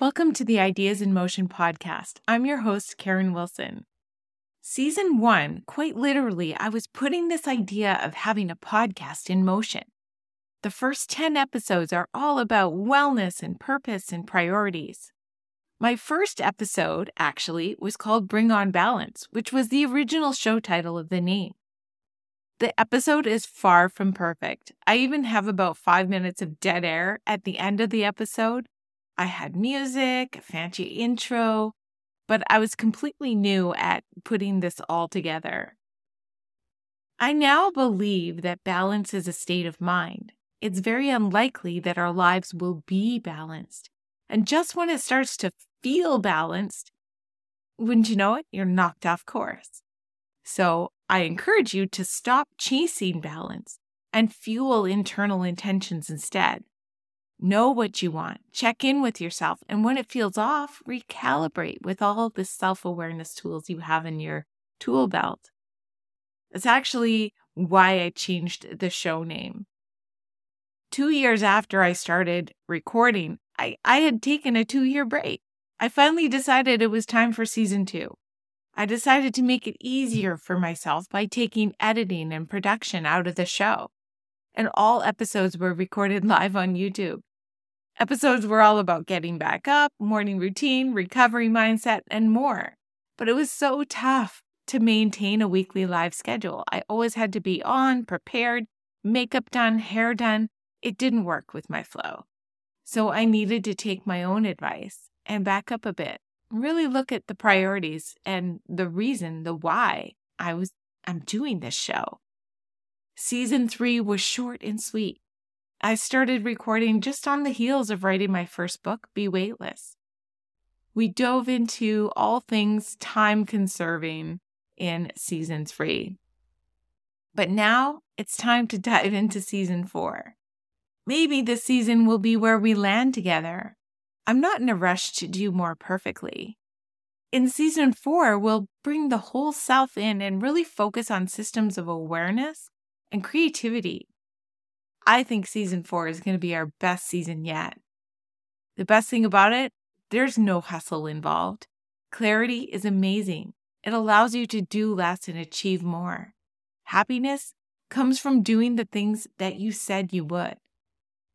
Welcome to the Ideas in Motion podcast. I'm your host, Karen Wilson. Season one, quite literally, I was putting this idea of having a podcast in motion. The first 10 episodes are all about wellness and purpose and priorities. My first episode, actually, was called Bring On Balance, which was the original show title of the name. The episode is far from perfect. I even have about five minutes of dead air at the end of the episode. I had music, a fancy intro, but I was completely new at putting this all together. I now believe that balance is a state of mind. It's very unlikely that our lives will be balanced. And just when it starts to feel balanced, wouldn't you know it, you're knocked off course. So I encourage you to stop chasing balance and fuel internal intentions instead. Know what you want, check in with yourself, and when it feels off, recalibrate with all the self awareness tools you have in your tool belt. That's actually why I changed the show name. Two years after I started recording, I, I had taken a two year break. I finally decided it was time for season two. I decided to make it easier for myself by taking editing and production out of the show. And all episodes were recorded live on YouTube. Episodes were all about getting back up, morning routine, recovery mindset, and more. But it was so tough to maintain a weekly live schedule. I always had to be on, prepared, makeup done, hair done. It didn't work with my flow. So I needed to take my own advice and back up a bit. Really look at the priorities and the reason, the why I was I'm doing this show. Season 3 was short and sweet. I started recording just on the heels of writing my first book, Be Weightless. We dove into all things time conserving in season 3. But now it's time to dive into season 4. Maybe this season will be where we land together I'm not in a rush to do more perfectly. In season four, we'll bring the whole self in and really focus on systems of awareness and creativity. I think season four is going to be our best season yet. The best thing about it, there's no hustle involved. Clarity is amazing. It allows you to do less and achieve more. Happiness comes from doing the things that you said you would.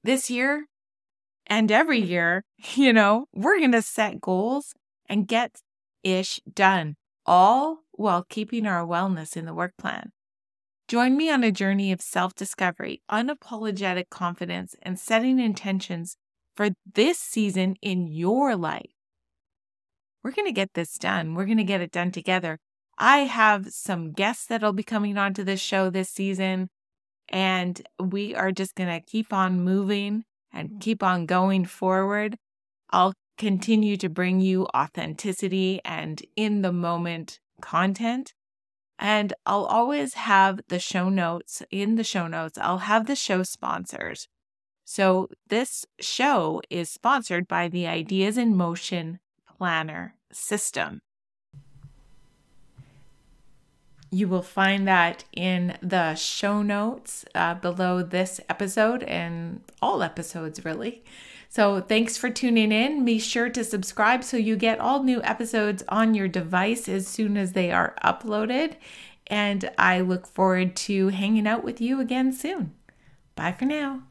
This year, and every year, you know, we're going to set goals and get ish done, all while keeping our wellness in the work plan. Join me on a journey of self discovery, unapologetic confidence, and setting intentions for this season in your life. We're going to get this done. We're going to get it done together. I have some guests that'll be coming onto this show this season, and we are just going to keep on moving and keep on going forward. I'll continue to bring you authenticity and in the moment content. And I'll always have the show notes in the show notes. I'll have the show sponsors. So this show is sponsored by the Ideas in Motion Planner System. You will find that in the show notes uh, below this episode and all episodes, really. So, thanks for tuning in. Be sure to subscribe so you get all new episodes on your device as soon as they are uploaded. And I look forward to hanging out with you again soon. Bye for now.